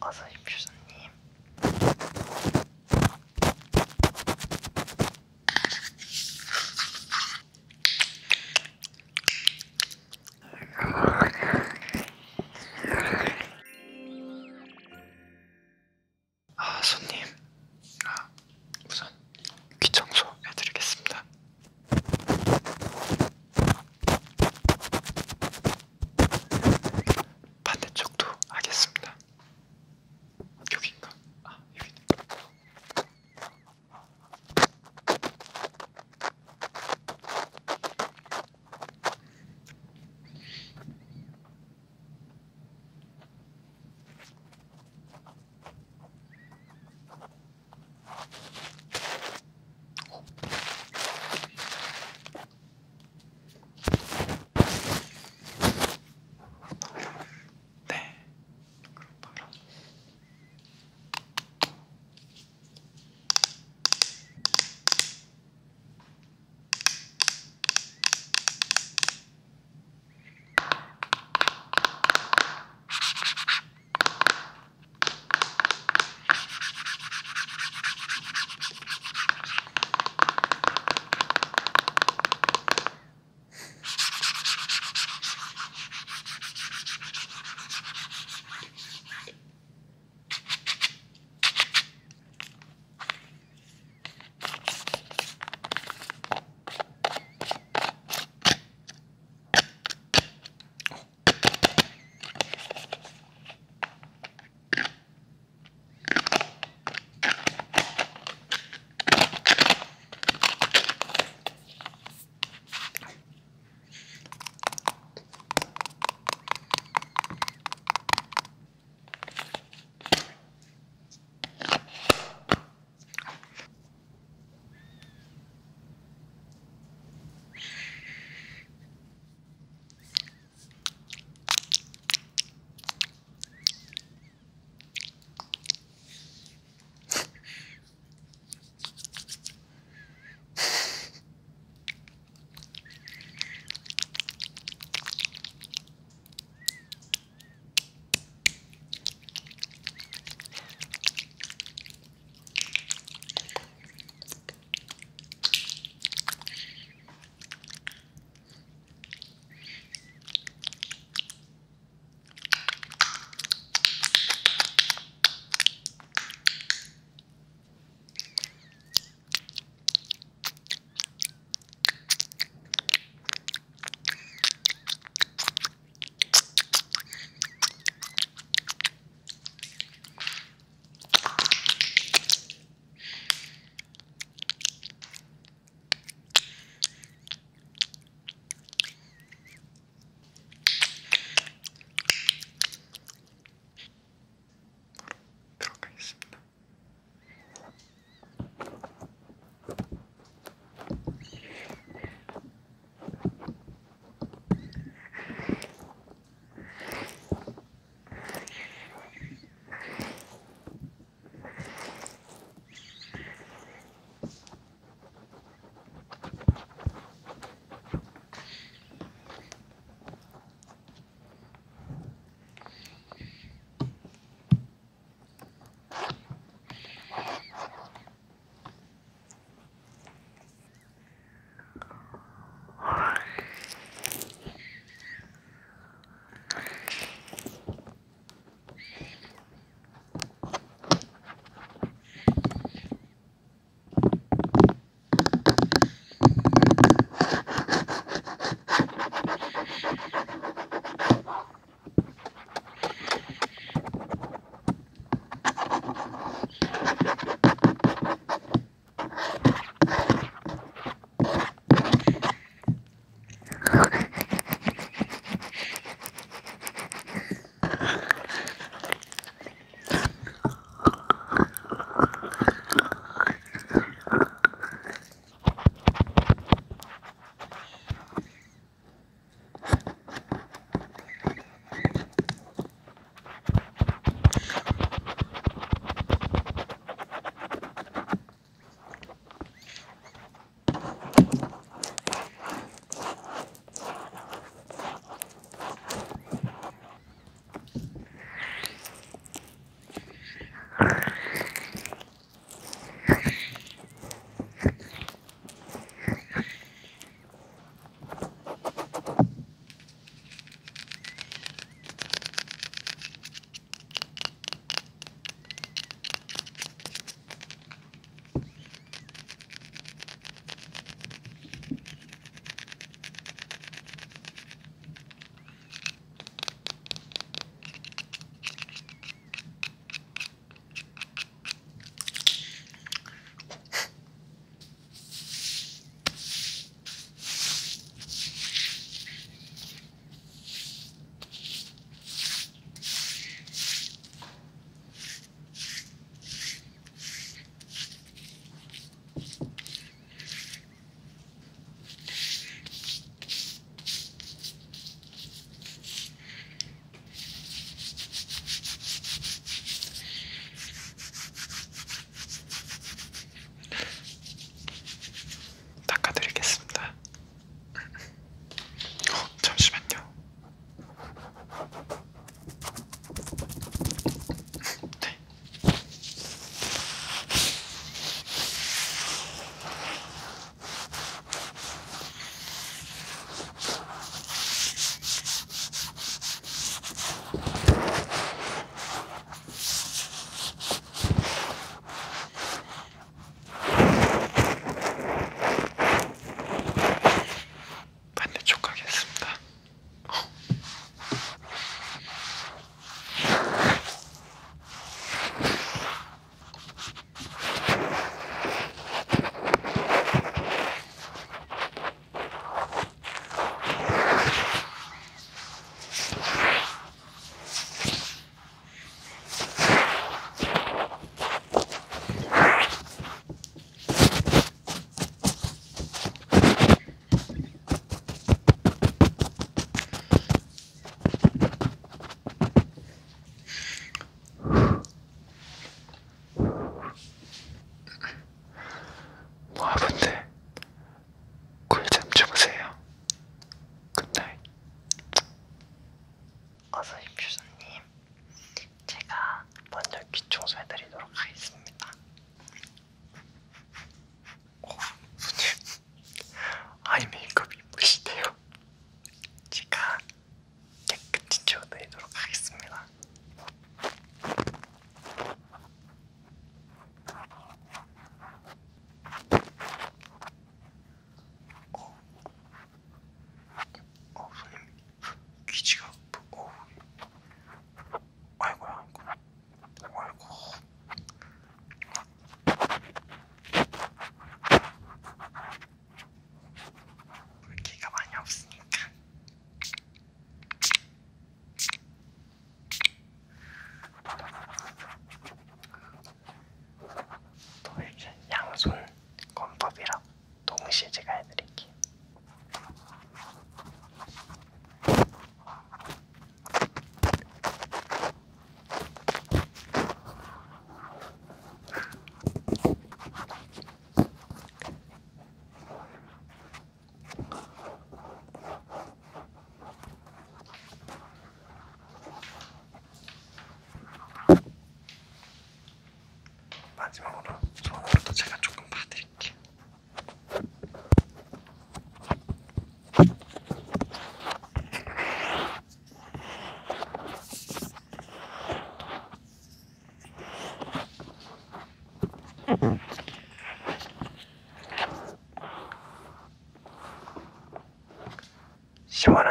Also, ich bin schon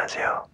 Casio.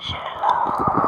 谢了